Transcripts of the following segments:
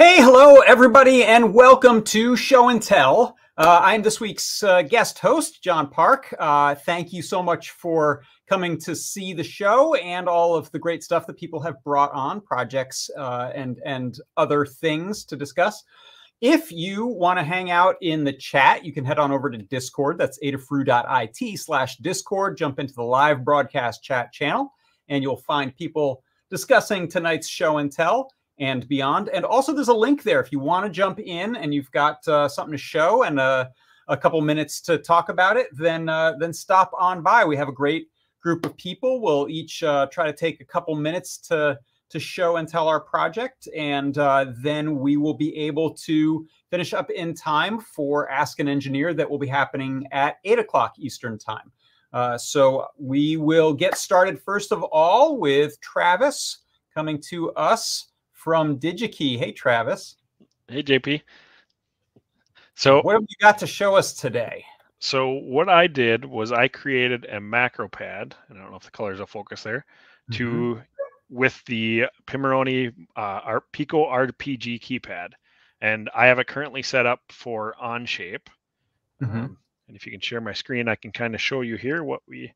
Hey, hello, everybody, and welcome to Show and Tell. Uh, I'm this week's uh, guest host, John Park. Uh, thank you so much for coming to see the show and all of the great stuff that people have brought on, projects uh, and and other things to discuss. If you want to hang out in the chat, you can head on over to Discord. That's adafruit.it slash Discord. Jump into the live broadcast chat channel, and you'll find people discussing tonight's show and tell and beyond. And also, there's a link there if you want to jump in and you've got uh, something to show and a, a couple minutes to talk about it. Then uh, then stop on by. We have a great group of people. We'll each uh, try to take a couple minutes to to show and tell our project, and uh, then we will be able to finish up in time for Ask an Engineer that will be happening at eight o'clock Eastern time. Uh, so we will get started first of all with Travis coming to us from DigiKey. Hey, Travis. Hey, JP. So what have you got to show us today? So what I did was I created a macro pad, and I don't know if the colors will focus there, mm-hmm. to with the Pimoroni uh, Pico RGB keypad, and I have it currently set up for Onshape. Mm-hmm. Um, and if you can share my screen, I can kind of show you here what we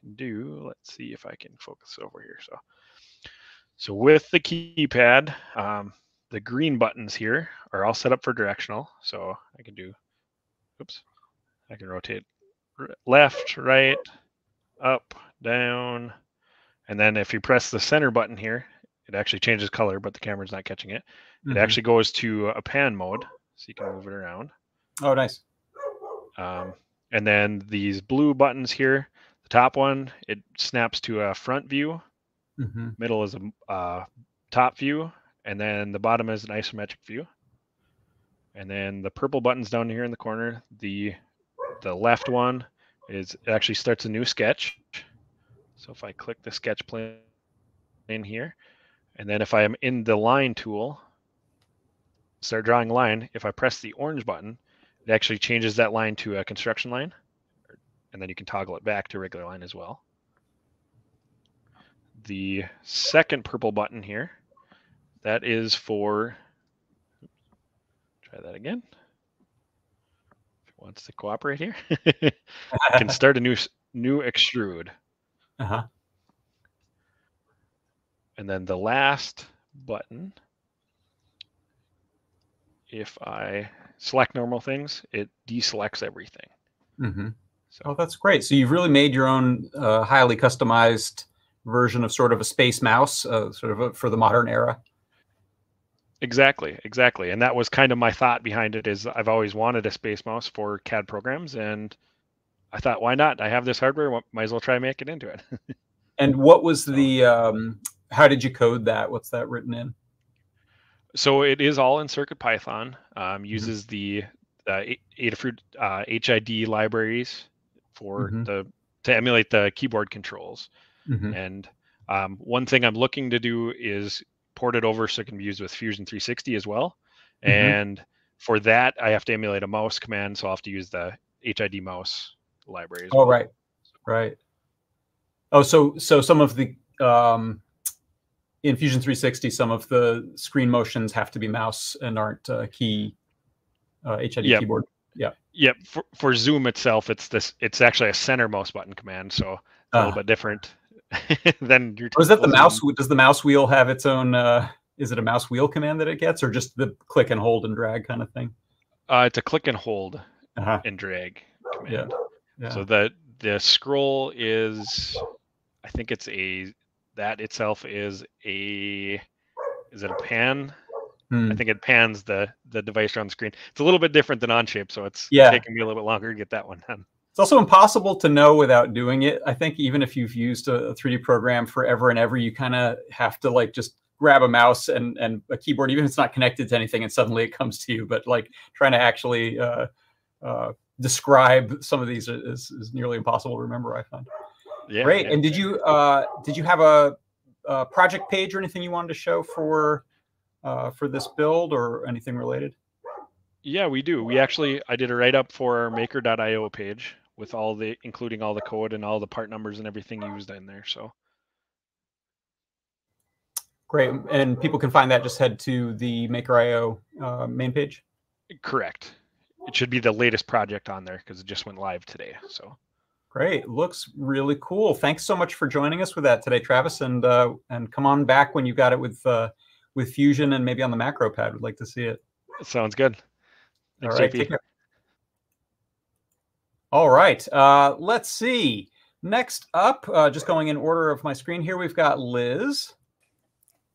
can do. Let's see if I can focus over here. So so with the keypad, um, the green buttons here are all set up for directional. So I can do, oops, I can rotate left, right, up, down. And then if you press the center button here, it actually changes color, but the camera's not catching it. It mm-hmm. actually goes to a pan mode, so you can move it around. Oh, nice. Um, and then these blue buttons here, the top one, it snaps to a front view. Mm-hmm. Middle is a uh, top view, and then the bottom is an isometric view. And then the purple buttons down here in the corner, the the left one is actually starts a new sketch. So if I click the sketch plane in here, and then if I am in the line tool, start drawing line, if I press the orange button, it actually changes that line to a construction line. And then you can toggle it back to regular line as well the second purple button here. That is for, try that again. If it wants to cooperate here, I can start a new new extrude. Uh-huh. And then the last button, if I select normal things, it deselects everything. Mm-hmm. So. Oh, that's great. So you've really made your own uh, highly customized version of sort of a space mouse, uh, sort of a, for the modern era. Exactly, exactly, and that was kind of my thought behind it. Is I've always wanted a space mouse for CAD programs, and I thought, why not? I have this hardware, might as well try and make it into it. and what was the? Um, how did you code that? What's that written in? So it is all in Circuit Python. Um, uses mm-hmm. the uh, Adafruit uh, HID libraries for mm-hmm. the to emulate the keyboard controls. Mm-hmm. And um, one thing I'm looking to do is port it over so it can be used with Fusion 360 as well. Mm-hmm. And for that, I have to emulate a mouse command, so I'll have to use the HID mouse library. oh, well. right, right. Oh, so so some of the um, in Fusion 360, some of the screen motions have to be mouse and aren't uh, key uh, HID yep. keyboard. Yeah. Yep. For, for Zoom itself, it's this. It's actually a center mouse button command, so a little uh, bit different then your. is that the mouse? Does the mouse wheel have its own? Uh, is it a mouse wheel command that it gets, or just the click and hold and drag kind of thing? Uh, it's a click and hold uh-huh. and drag command. Yeah. yeah. So the the scroll is, I think it's a that itself is a is it a pan? Hmm. I think it pans the the device on the screen. It's a little bit different than Onshape, so it's yeah. taking me a little bit longer to get that one done. It's also impossible to know without doing it. I think even if you've used a, 3D program forever and ever, you kind of have to like just grab a mouse and, and a keyboard, even if it's not connected to anything, and suddenly it comes to you. But like trying to actually uh, uh, describe some of these is, is nearly impossible to remember. I find. Yeah. Great. Yeah. And did you uh, did you have a, a, project page or anything you wanted to show for uh, for this build or anything related? Yeah, we do. We actually I did a write up for our maker.io page with all the including all the code and all the part numbers and everything used in there. So Great. And people can find that. Just head to the Maker.io uh, main page. Correct. It should be the latest project on there because it just went live today. So great. Looks really cool. Thanks so much for joining us with that today, Travis. And uh, and come on back when you got it with uh, with Fusion and maybe on the macro pad. We'd like to see it. Sounds good. Thanks, All right. All right. Uh, let's see. Next up, uh, just going in order of my screen here, we've got Liz.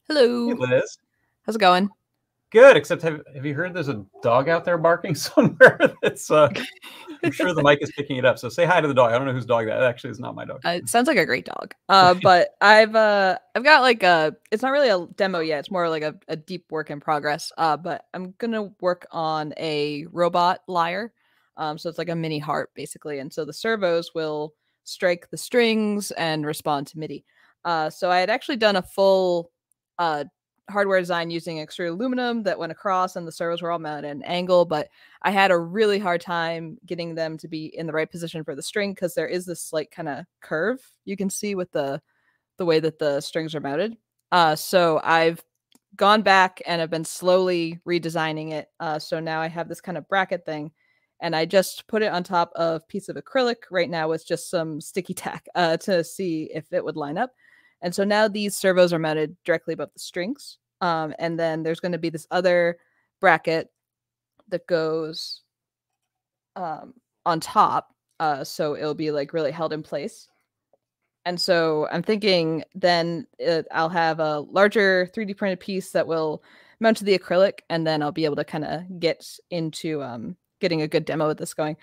Hello. Hey, Liz. How's it going? Good, except have, have you heard there's a dog out there barking somewhere? That's uh, I'm sure the mic is picking it up. So say hi to the dog. I don't know whose dog that actually is not my dog. Uh, it sounds like a great dog. Uh, but I've uh I've got like a it's not really a demo yet. It's more like a, a deep work in progress. Uh, but I'm gonna work on a robot lyre. Um, so it's like a mini harp basically, and so the servos will strike the strings and respond to MIDI. Uh, so I had actually done a full uh hardware design using extruded aluminum that went across and the servos were all mounted at an angle but i had a really hard time getting them to be in the right position for the string because there is this like kind of curve you can see with the the way that the strings are mounted uh so i've gone back and have been slowly redesigning it uh so now i have this kind of bracket thing and i just put it on top of a piece of acrylic right now with just some sticky tack uh to see if it would line up and so now these servos are mounted directly above the strings. Um, and then there's going to be this other bracket that goes um, on top. Uh, so it'll be like really held in place. And so I'm thinking then it, I'll have a larger 3D printed piece that will mount to the acrylic, and then I'll be able to kind of get into um, getting a good demo of this going.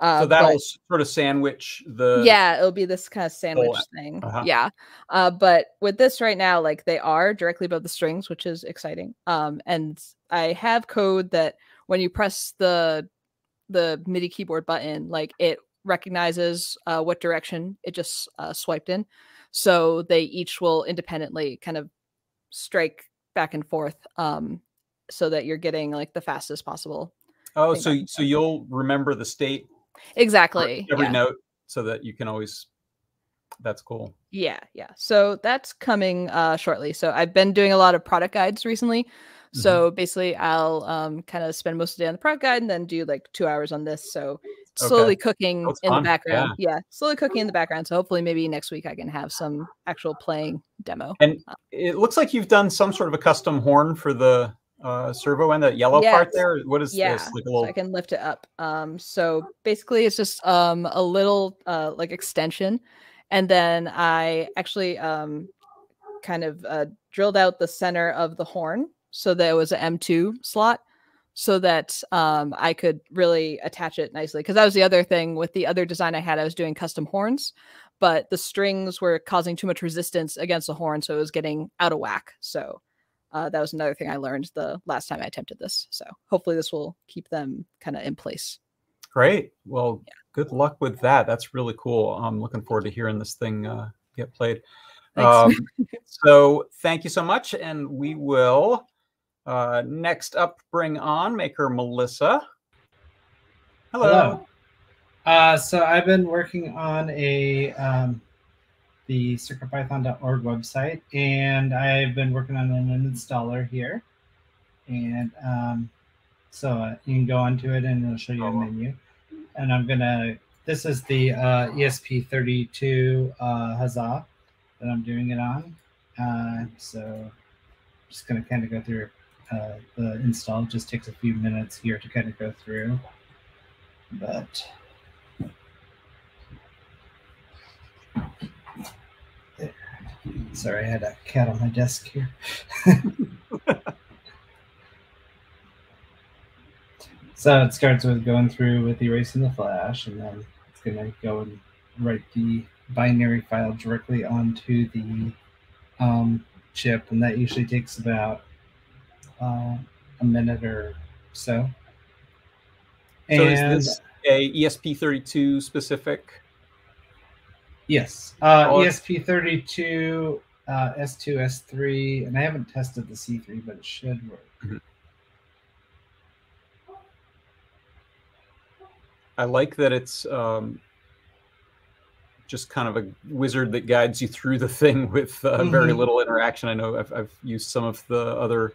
Uh, so that'll but, sort of sandwich the. Yeah, it'll be this kind of sandwich thing. Uh-huh. Yeah, uh, but with this right now, like they are directly above the strings, which is exciting. Um, and I have code that when you press the the MIDI keyboard button, like it recognizes uh, what direction it just uh, swiped in, so they each will independently kind of strike back and forth, um, so that you're getting like the fastest possible. Oh, so so you'll remember the state Exactly. Every yeah. note so that you can always that's cool. Yeah, yeah. So that's coming uh shortly. So I've been doing a lot of product guides recently. So mm-hmm. basically I'll um kind of spend most of the day on the product guide and then do like 2 hours on this. So slowly okay. cooking in fun. the background. Yeah. yeah. slowly cooking in the background. So hopefully maybe next week I can have some actual playing demo. And uh it looks like you've done some sort of a custom horn for the uh, servo and that yellow yes. part there? What is yeah. this? Like a little... So I can lift it up. Um, so basically, it's just um, a little uh, like extension, and then I actually um, kind of uh, drilled out the center of the horn so that it was an M2 slot, so that um, I could really attach it nicely. Because that was the other thing with the other design I had. I was doing custom horns, but the strings were causing too much resistance against the horn, so it was getting out of whack. So uh, that was another thing I learned the last time I attempted this. So hopefully this will keep them kind of in place. Great. Well, yeah. good luck with that. That's really cool. I'm looking forward to hearing this thing uh, get played. Um, so thank you so much. And we will uh, next up bring on maker Melissa. Hello. Hello. Uh, so I've been working on a um, the circuitpython.org website, and I've been working on an installer here. And um, so uh, you can go onto it, and it'll show you a oh, menu. And I'm gonna. This is the uh, ESP32 uh, Huzzah that I'm doing it on. Uh, so I'm just gonna kind of go through uh, the install. It just takes a few minutes here to kind of go through, but. Sorry, I had a cat on my desk here. so it starts with going through with erasing the flash, and then it's going to go and write the binary file directly onto the um, chip, and that usually takes about uh, a minute or so. So and, is this a ESP32 specific Yes. Uh, ESP32, uh, S2, S3, and I haven't tested the C3, but it should work. Mm-hmm. I like that it's um, just kind of a wizard that guides you through the thing with uh, very Mhm. little interaction. I know I've, I've used some of the other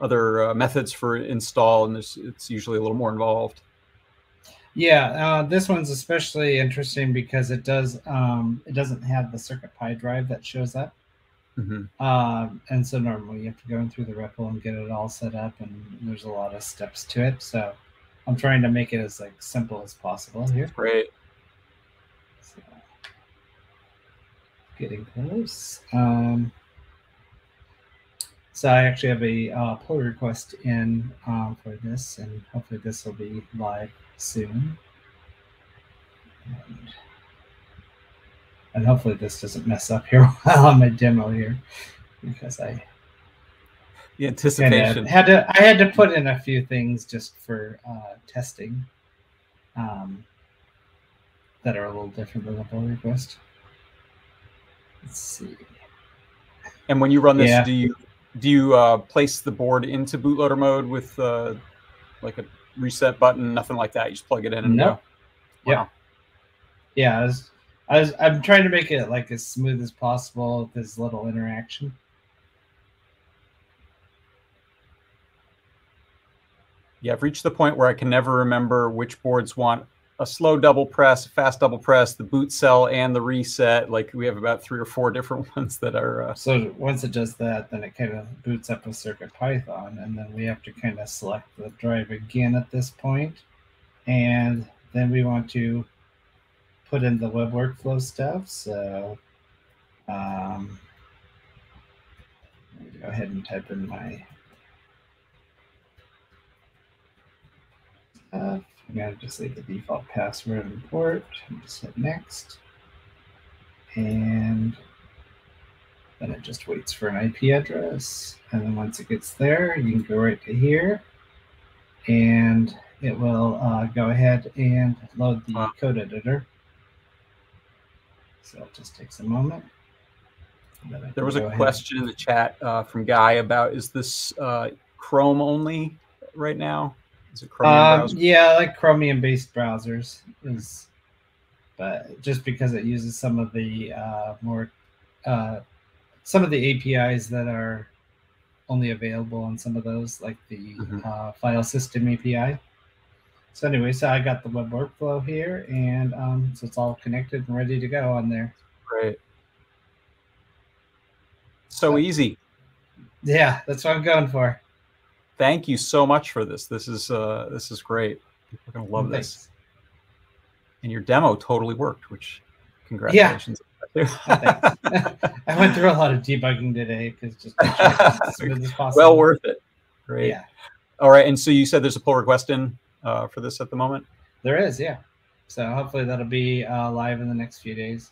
other uh, methods for install, and it's usually a little more involved. Yeah, uh, this one's especially interesting because it does um, it doesn't have the Circuit Pi drive that shows up, hmm um, and so normally you have to go in through the REPL and get it all set up, and there's a lot of steps to it. So I'm trying to make it as like simple as possible here. Great. So, getting close. Um, so I actually have a uh, pull request in um, for this, and hopefully this will be live soon. And, and hopefully this doesn't mess up here while on my demo here, because I The anticipation. had to I had to put in a few things just for uh, testing um, that are a little different than the pull request. Let's see. And when you run this, Yeah. do you do you uh, place the board into bootloader mode with uh, like a reset button? Nothing like that. You just plug it in and Nope. go. Wow. Yeah, I was, I was I'm trying to make it like as smooth as possible with as little interaction. Yeah, I've reached the point where I can never remember which boards want a slow double press, a fast double press, the boot cell, and the reset. Like we have about three or four different ones that are. Uh, So once it does that, then it kind of boots up with Circuit Python, and then we have to kind of select the drive again at this point, and then we want to put in the web workflow stuff. So um, go ahead and type in my stuff. I'm gonna just leave the default password and port. and Just hit next, and then it just waits for an IP address. And then once it gets there, you can go right to here and it will uh, go ahead and load the code editor. So it just takes a moment. And then I there was a go ahead- question in the chat uh, from Guy about is this uh, Chrome only right now? Is it Chrome Um, browser? yeah, like Chromium based browsers is, but just because it uses some of the uh, more, uh, some of the APIs that are only available on some of those, like the Mhm. uh, file system API. So anyway, so I got the web workflow here, and um, so it's all connected and ready to go on there. Great. So easy. Yeah, that's what I'm going for. Thank you so much for this. This is uh, this is great. People are gonna love this. And your demo totally worked, which congratulations. Thanks. I went through a lot of debugging today because just sure as smooth as possible. well worth it. Great. Yeah, All right. And so you said there's a pull request in uh, for this at the moment. there is. Yeah. So hopefully that'll be uh, live in the next few days.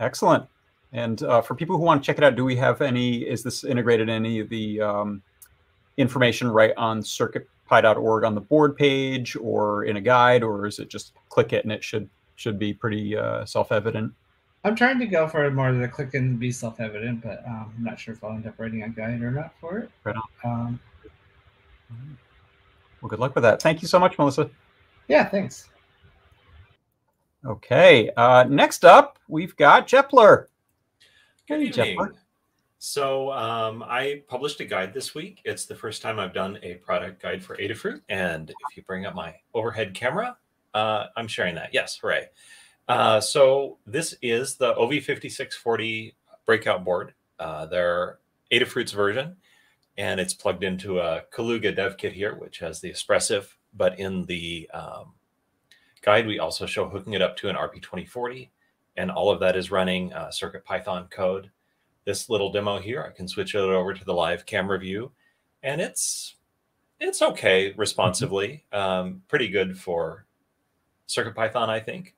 Excellent. And uh, for people who want to check it out, do we have any? Is this integrated in any of the um, information right on circuitpy.org on the board page, or in a guide, or is it just click it and it should should be pretty uh, self-evident? I'm trying to go for more of the click and be self-evident, but um, I'm not sure if I'll end up writing a guide or not for it. Right Um, Well, good luck with that. Thank you so much, Melissa. yeah, thanks. Okay. Uh, next up, we've got Jepler. Good Hey, evening. Jepler. So um, I published a guide this week. It's the first time I've done a product guide for Adafruit. And if you bring up my overhead camera, uh, I'm sharing that. Yes, hooray. Uh, so this is the OV5640 breakout board. Uh, their Adafruit's version. And it's plugged into a Kaluga dev kit here, which has the Espressif. But in the um, guide, we also show hooking it up to an RP2040. And all of that is running uh, Circuit Python code this little demo here. I can switch it over to the live camera view, and it's it's okay responsively. Um, pretty good for Circuit Python, I think.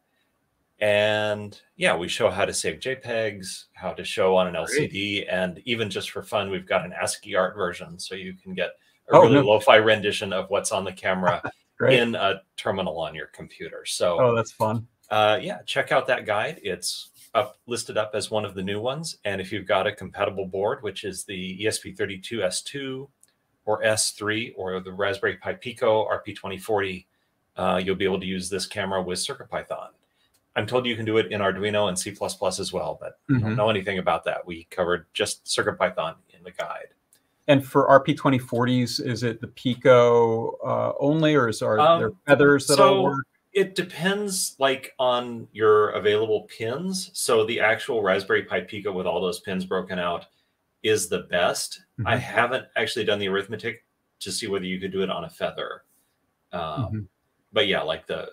And yeah, we show how to save JPEGs, how to show on an LCD, and even just for fun, we've got an ASCII art version, so you can get a Oh, really no. lo-fi rendition of what's on the camera in a terminal on your computer. So oh, that's fun. uh, yeah, check out that guide. It's up listed up as one of the new ones. And if you've got a compatible board, which is the E ESP32 S2 or S3 or the Raspberry Pi Pico RP2040, uh, you'll be able to use this camera with CircuitPython. I'm told you can do it in Arduino and C++ as well, but I Mhm. don't know anything about that. We covered just CircuitPython in the guide. And for RP2040s, is it the Pico uh, only, or is are Um, there feathers that'll so- work? It depends like on your available pins. So the actual Raspberry Pi Pico with all those pins broken out is the best. I Mhm. haven't actually done the arithmetic to see whether you could do it on a feather. Um, Mhm. But yeah, like the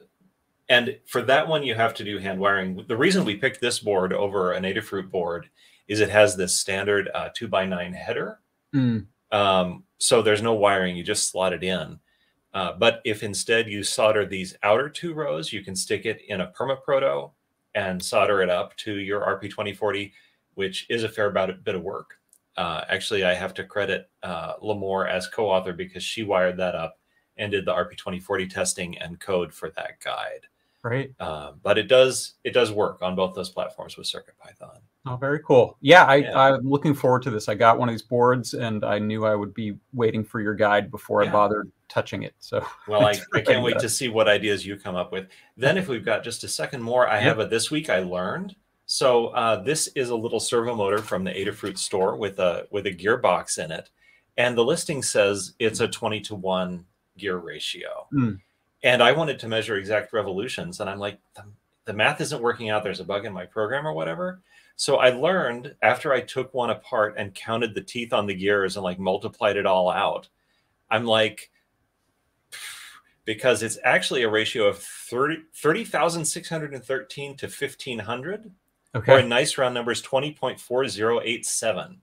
and for that one you have to do hand wiring. The reason we picked this board over an Adafruit board is it has this standard uh, two by nine header. Mm, Um, so there's no wiring, you just slot it in. Uh, but if instead you solder these outer two rows, you can stick it in a permaproto and solder it up to your RP2040, which is a fair about bit of work. Uh, actually, I have to credit uh, Limor as co-author because she wired that up and did the RP2040 testing and code for that guide. Right. Uh, but it does it does work on both those platforms with CircuitPython. Oh, very cool. Yeah, I, Yeah. I'm looking forward to this. I got one of these boards, and I knew I would be waiting for your guide before I bothered touching it. So Well, I, I can't wait to see what ideas you come up with. Then, if we've got just a second more, I Yep. have a this week I learned. So uh, this is a little servo motor from the Adafruit store with a with a gearbox in it, and the listing says it's a twenty to one gear ratio. Hmm. And I wanted to measure exact revolutions, and I'm like, the, the math isn't working out. There's a bug in my program or whatever. So I learned after I took one apart and counted the teeth on the gears and like multiplied it all out. I'm like, because it's actually a ratio of 30 30,613 to 1500 or okay, in nice round numbers 20.4087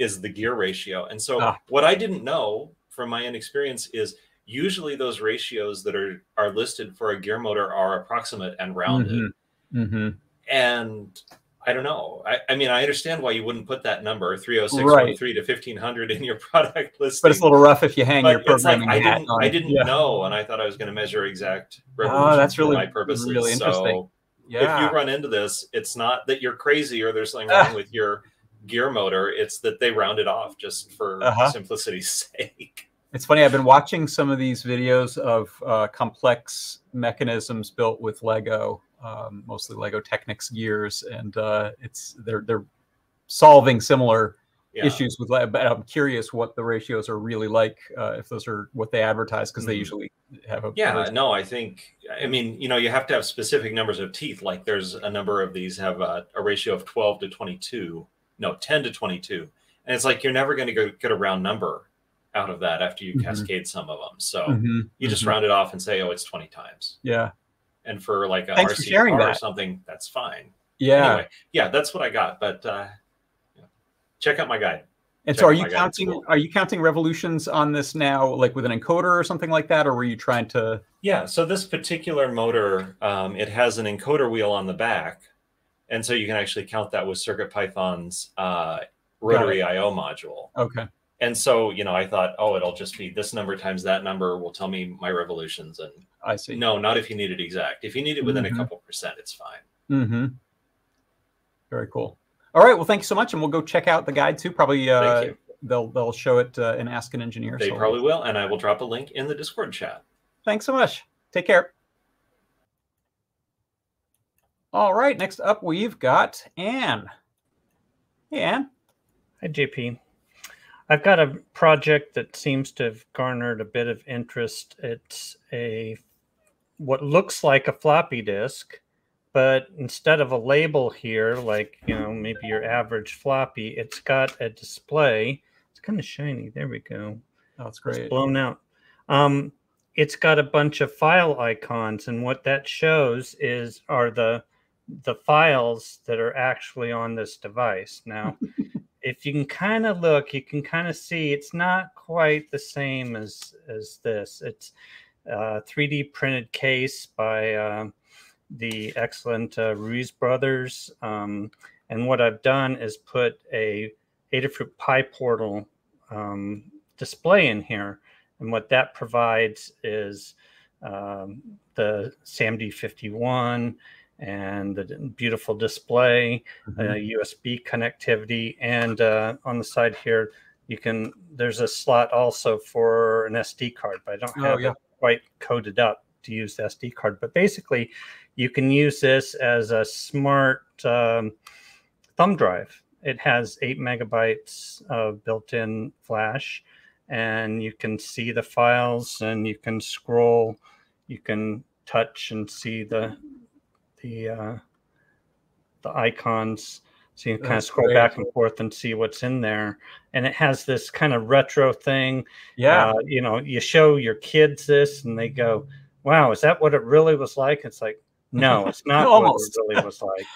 is the gear ratio. And so Ah. what I didn't know from my inexperience is usually those ratios that are are listed for a gear motor are approximate and rounded. hmm And I don't know. I, I mean, I understand why you wouldn't put that number 30613 to 1500 in your product list. but it's a little rough if you hang your but it's like I hat didn't, on I didn't Yeah. know, and I thought I was going to measure exact Oh, revolutions that's for really- my purposes. really interesting. So if you run into this, it's not that you're crazy or there's something Ah. wrong with your gear motor. It's that they round it off just for Uh-huh. simplicity's sake. It's funny. I've been watching some of these videos of uh, complex mechanisms built with Lego, um, mostly Lego Technics gears, and uh, it's they're they're solving similar Yeah. issues with. But I'm curious what the ratios are really like uh, if those are what they advertise because they Mhm. usually have a Yeah, no, I think, I mean, you know, you have to have specific numbers of teeth. Like there's a number of these have a, a ratio of 12 to 22, no, 10 to 22. And it's like you're never going to get a round number out of that after you Mhm. cascade some of them. So Mhm, you just mhm. round it off and say, oh, it's 20 times. yeah And for like a Thanks RC or something, that's fine. yeah. Anyway, yeah, that's what I got. But uh, yeah. check out my guide. and check so, are you guide, counting? Are you counting revolutions on this now, like with an encoder or something like that, or were you trying to? Yeah, so this particular motor, um, it has an encoder wheel on the back, and so you can actually count that with CircuitPython's uh, rotary I/O module. Okay. And so, you know, I thought, oh, it'll just be this number times that number will tell me my revolutions. And I see. no, not if you need it exact. If you need it within Mhm. a couple percent, it's fine. Mm-hmm. Very cool. All right. Well, thank you so much, and we'll go check out the guide too. Probably uh, Thank you. they'll they'll show it uh, in Ask an Engineer. They so- probably will, and I will drop a link in the Discord chat. Thanks so much. Take care. All right. Next up, we've got Anne. Hey, Anne. Hi, JP. I've got a project that seems to have garnered a bit of interest. It's a what looks like a floppy disk, but instead of a label here, like you know maybe your average floppy, it's got a display. It's kind of shiny. There we go. Oh, that's It's great. blown out. Um, it's got a bunch of file icons, and what that shows is are the the files that are actually on this device. Now, if you can kind of look, you can kind of see it's not quite the same as as this. It's a 3D printed case by uh, the excellent uh, Ruiz brothers. Um, and what I've done is put a Adafruit PyPortal um, display in here. And what that provides is um, the SAMD51 and the beautiful display, uh, Mhm. USB connectivity, and uh, on the side here, you can. There's a slot also for an SD card, but I don't Oh, have yeah. it quite coded up to use the SD card. But basically, you can use this as a smart um, thumb drive. It has eight megabytes of built-in flash, and you can see the files, and you can scroll, you can touch and see the the uh, the icons. So you can kind of scroll great. back and forth and see what's in there. And it has this kind of retro thing. Yeah. Uh, you know, you show your kids this and they go, wow, is that what it really was like? It's like, no, it's not Almost. what it really was like.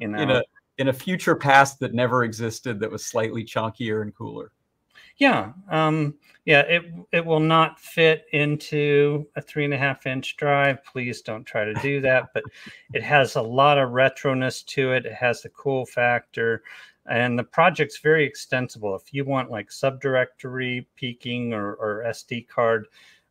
You know, in a in a future past that never existed that was slightly chunkier and cooler. Yeah. Um, yeah, it it will not fit into a three and a half inch drive. Please don't try to do that. But it has a lot of retroness to it. It has the cool factor. And the project's very extensible. If you want like subdirectory peaking or, or SD card,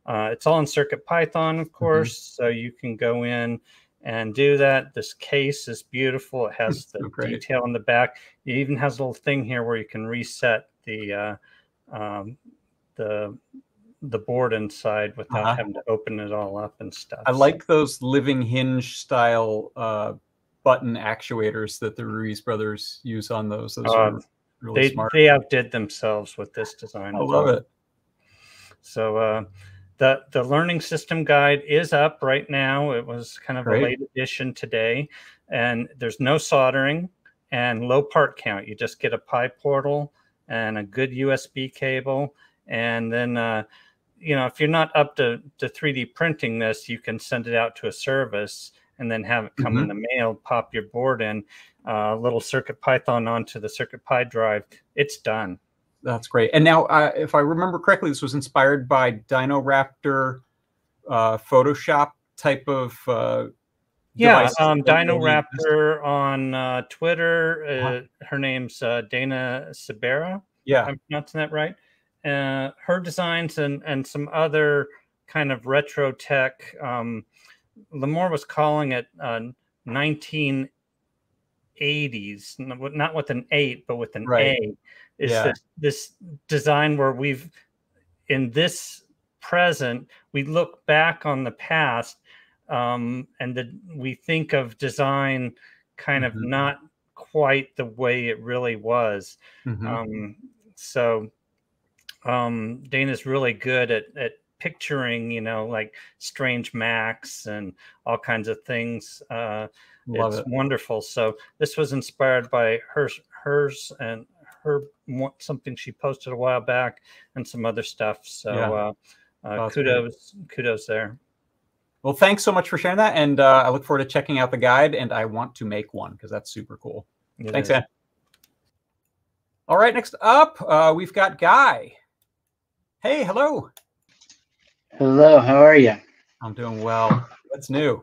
uh, it's all in Circuit Python, of course. So you can go in and do that. This case is beautiful. It has the So detail in the back. It even has a little thing here where you can reset the uh, um, the the board inside without Uh-huh. having to open it all up and stuff. I like those living hinge style uh, button actuators that the Ruiz brothers use on those. Those Uh, are really they smart. they outdid themselves with this design. I love well. it. So uh, the the learning system guide is up right now. It was kind of Great. a late edition today, and there's no soldering and low part count. You just get a PyPortal and a good USB cable, and then uh, you know if you're not up to to 3D printing this, you can send it out to a service and then have it come in the mail. Pop your board in, uh, little Circuit Python onto the Circuit Pi drive. It's done. That's great. And now, uh, if I remember correctly, this was inspired by Dino Raptor uh, Photoshop type of. Uh, Yeah, um, Dino Raptor on uh, Twitter. Uh, Uh-huh. Her name's uh, Dana Sibera. Yeah. I'm pronouncing that right. Uh, her designs and and some other kind of retro tech. Um, Limor was calling it uh, 1980s, not with an eight, but with an Right. A. Is Yeah. this, this design where we've in this present we look back on the past um, and the, we think of design kind of Mhm. not quite the way it really was. Mhm. Um, so um, Dana's really good at, at picturing, you know, like strange Macs and all kinds of things. Uh, Love it's it. wonderful. So this was inspired by hers, hers and her something she posted a while back and some other stuff. So Yeah. uh, uh, great. kudos, kudos there. Well, thanks so much for sharing that, and uh, I look forward to checking out the guide. And I want to make one because that's super cool. It Thanks, is. Ann. All right, next up, uh, we've got Guy. Hey, hello. Hello, how are you? I'm doing well. What's new?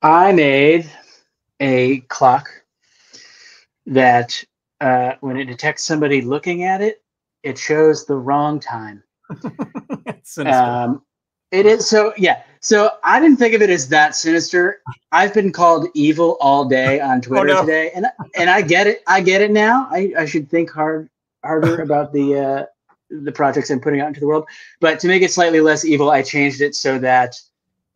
I made a clock that uh, when it detects somebody looking at it, it shows the wrong time. Um, it is so yeah. So I didn't think of it as that sinister. I've been called evil all day on Twitter no. today, and and I get it. I get it now. I, I should think hard harder about the uh, the projects I'm putting out into the world. But to make it slightly less evil, I changed it so that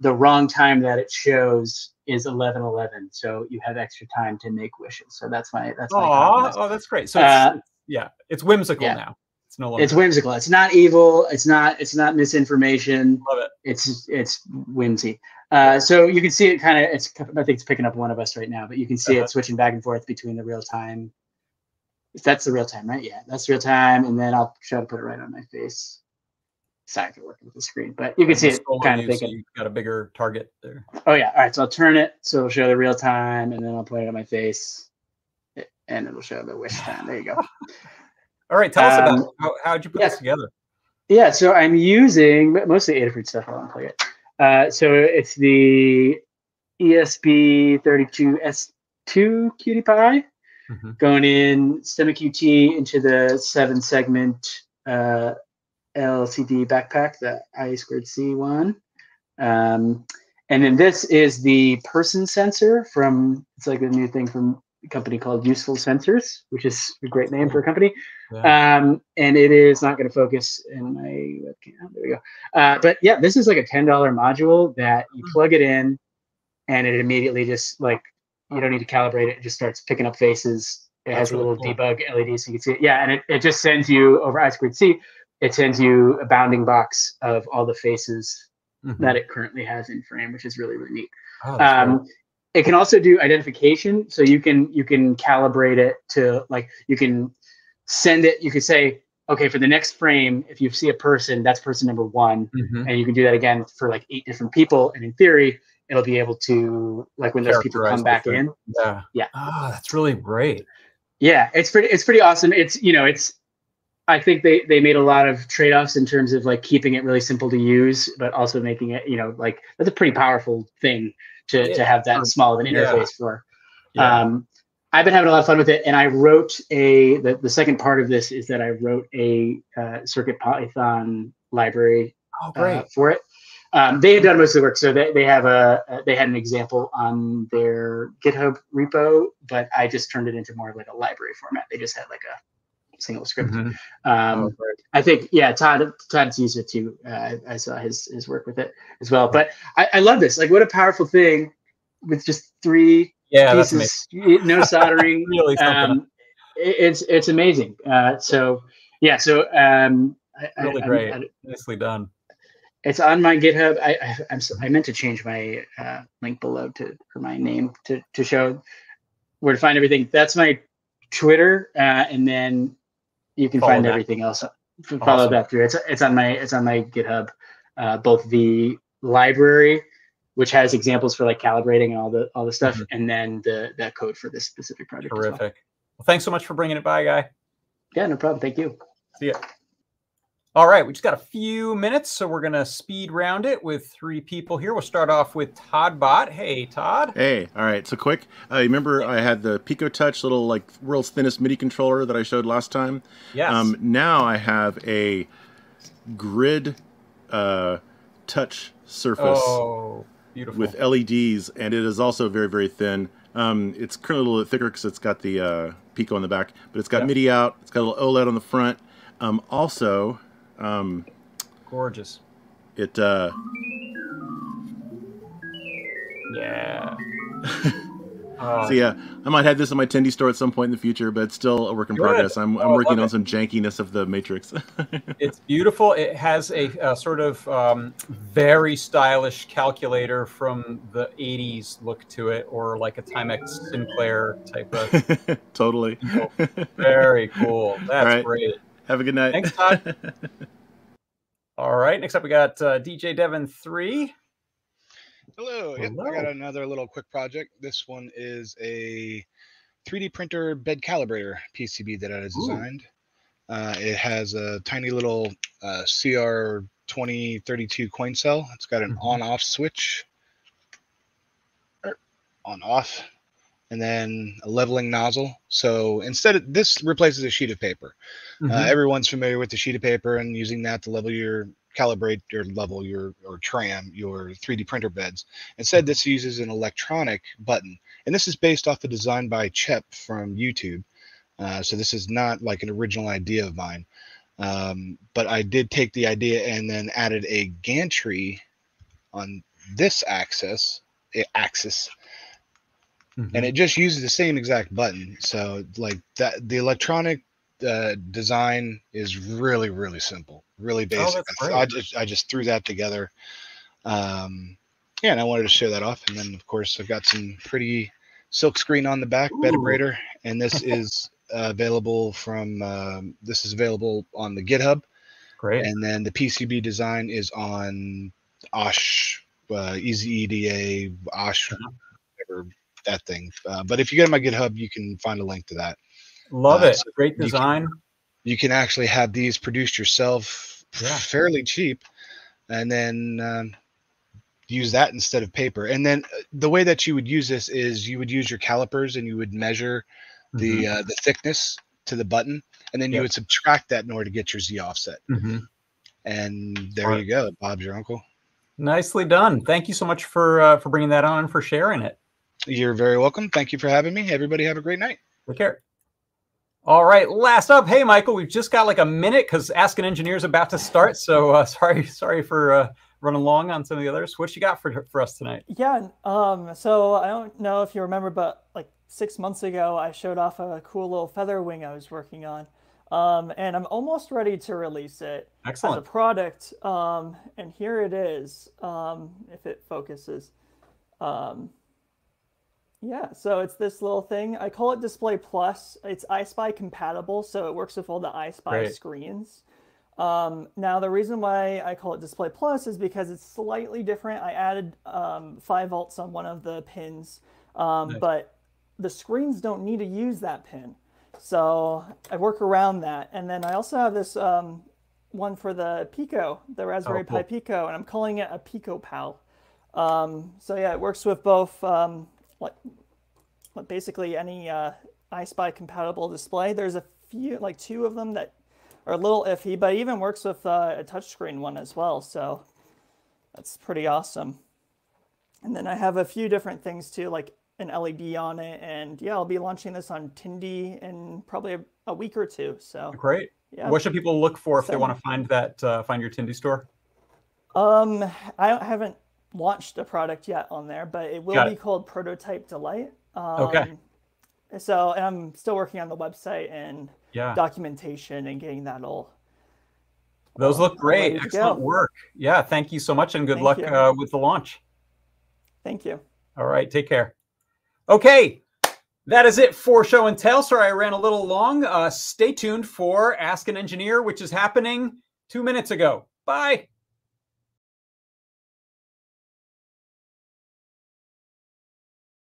the wrong time that it shows is eleven eleven. So you have extra time to make wishes. So that's my that's my Aw, oh, that's great. So, it's, Uh, yeah, it's whimsical yeah. now. It's no longer. It's whimsical. It's not evil. It's not. It's not misinformation. Love it. It's it's whimsy. Uh, so you can see it kind of. It's. I think it's picking up one of us right now, but you can see Uh-huh. it switching back and forth between the real time. If That's the real time, right? Yeah, that's real time, and then I'll try to put it right on my face. Sorry for working with the screen, but you can see it kind of you, so you've got a bigger target there. Oh yeah. All right. So I'll turn it so it'll show the real time, and then I'll point it on my face, and it'll show the wish time. There you go. All right, tell us about Um. How, how'd you put yeah. this together? Yeah, so I'm using mostly Adafruit stuff. I'll unplug it. Uh, so it's the E ESP32S2 QT Py Mhm. going in STEMMA QT into the seven segment uh, LCD backpack, the I squared C one. Um, and then this is the person sensor from, it's like a new thing from company called Useful Sensors, which is a great name for a company. Yeah. Um, and it is not going to focus in my webcam. There we go. Uh, but yeah, this is like a $10 module that you plug it in and it immediately just like, you don't need to calibrate it. It just starts picking up faces. It That's has a little cool. debug LED so you can see it. Yeah. And it, it just sends you over I squared C. It sends you a bounding box of all the faces Mhm. that it currently has in frame, which is really, really neat. Oh, great. It can also do identification, so you can you can calibrate it to like you can send it. You could say, okay, for the next frame, if you see a person, that's person number one, Mhm. and you can do that again for like eight different people. And in theory, it'll be able to like when those people come back in. Yeah. Yeah. Oh, that's really great. Yeah, it's pretty it's pretty awesome. It's you know it's I think they they made a lot of trade offs in terms of like keeping it really simple to use, but also making it you know like that's a pretty powerful thing to to have that small of an Yeah. interface for. Yeah. Um, I've been having a lot of fun with it, and I wrote a the, the second part of this is that I wrote a uh, Circuit Python library oh, uh, for it. Um, they had done most of the work, so they, they have a uh, they had an example on their GitHub repo, but I just turned it into more of like a library format. They just had like a single script. Mhm. Um, Oh, great. I think yeah, Todd Todd's used it too. Uh, I, I saw his his work with it as well. But I, I love this. Like, what a powerful thing with just three Yeah, that's pieces, no soldering. Really something. um, it- it's it's amazing. Uh, so yeah, so um, I, I- Really I'm- great. I- Nicely done. it's on my GitHub. I, I I'm s- I meant to change my uh, link below to for my name to to show where to find everything. That's my Twitter, uh, and then you can Follow find that. everything else. Follow Awesome. that through. It's it's on my it's on my GitHub. Uh, both the library, which has examples for like calibrating and all the all the stuff, Mhm. and then the that code for this specific project. as well. Terrific. Well, thanks so much for bringing it by, guy. Yeah, no problem. Thank you. See ya. All right, we just got a few minutes, so we're gonna speed round it with three people here. We'll start off with Todd Bot. Hey, Todd. Hey, all right. So quick. Uh, remember, I had the Pico Touch little like world's thinnest MIDI controller that I showed last time. Yes. Um, now I have a grid uh, touch surface oh, beautiful. with LEDs, and it is also very very thin. Um, it's currently a little bit thicker because it's got the uh, Pico on the back, but it's got. MIDI out. It's got a little OLED on the front. Um, also, um, Gorgeous. it uh, Yeah. Oh, So yeah, I might have this in my Tindie store at some point in the future, but it's still a work in progress. I'm, Oh, I'm I working on it. some jankiness of the Matrix. It's beautiful. It has a, a sort of um, very stylish calculator from the 80s look to it, or like a Timex Sinclair type of. totally. Very cool. That's right. great. Have a good night. Thanks, Todd. All right. Next up, we got uh, DJ Devon 3. Hello. Yep, I got another little quick project. This one is a 3D printer bed calibrator PCB that I designed. Uh, it has a tiny little uh, CR2032 coin cell. It's got an Mhm. on-off switch, er, on-off, and then a leveling nozzle. So instead of this replaces a sheet of paper. Uh, Mhm. everyone's familiar with the sheet of paper and using that to level your calibrate your level your or tram your 3D printer beds. Instead, this uses an electronic button, and this is based off a design by Chep from YouTube. Uh, so this is not like an original idea of mine, um, but I did take the idea and then added a gantry on this axis, axis, Mhm. and it just uses the same exact button. So like that, the electronic uh, design is really really simple, really basic. that's I. I just I just threw that together. Um, yeah, and I wanted to show that off, and then of course I've got some pretty silk screen on the back, bed Ooh. abrader, and this is uh, available from um, this is available on the GitHub, Great. and then the PCB design is on Osh, uh, Easy EDA, Osh, Uh-huh. whatever that thing. Uh, but if you go to my GitHub, you can find a link to that. Love uh, it. so Great you can- design. You can actually have these produced yourself Yeah. fairly cheap, and then um, use that instead of paper. And then uh, the way that you would use this is you would use your calipers and you would measure the Mhm. uh, the thickness to the button, and then you would subtract that in order to get your Z offset. Mhm. And there Smart. you go. Bob's your uncle. Nicely done. Thank you so much for uh, for bringing that on and for sharing it. You're very welcome. Thank you for having me. Everybody have a great night. Take care. All right, last up. Hey, Michael, we've just got like a minute because Ask an Engineer is about to start. So uh, sorry, sorry for uh, running long on some of the others. What you got for for us tonight? Yeah. Um. So I don't know if you remember, but like six months ago, I showed off a cool little feather wing I was working on. Um, and I'm almost ready to release it Excellent. as a product. Um, and here it is, um, if it focuses. Um, yeah, so it's this little thing. I call it Display Plus. It's EYESPI compatible, so it works with all the EYESPI Great. screens. Um, now, the reason why I call it Display Plus is because it's slightly different. I added um, 5 volts on one of the pins, um, Nice. but the screens don't need to use that pin. So I work around that. And then I also have this um, one for the Pico, the Raspberry cool. Pi Pico, and I'm calling it a Pico Pal. Um, so yeah, it works with both um, like like basically any uh, EYESPI compatible display. There's a few, like two of them that are a little iffy, but even works with uh, a touchscreen one as well. So that's pretty awesome. And then I have a few different things too, like an LED on it. And yeah, I'll be launching this on Tindie in probably a, a week or two. So Great. yeah. What should people look for if they want to find that uh, find your Tindie store? Um, I haven't launched a product yet on there, but it will Got be it. called Prototype Delight. Um, Okay. So, and I'm still working on the website and Yeah. documentation and getting that all. Those look great. Excellent go. work. Yeah. Thank you so much, and good Thank luck uh, with the launch. Thank you. All right. Take care. Okay. That is it for show and tell. Sorry, I ran a little long. Uh, stay tuned for Ask an Engineer, which is happening two minutes ago. Bye.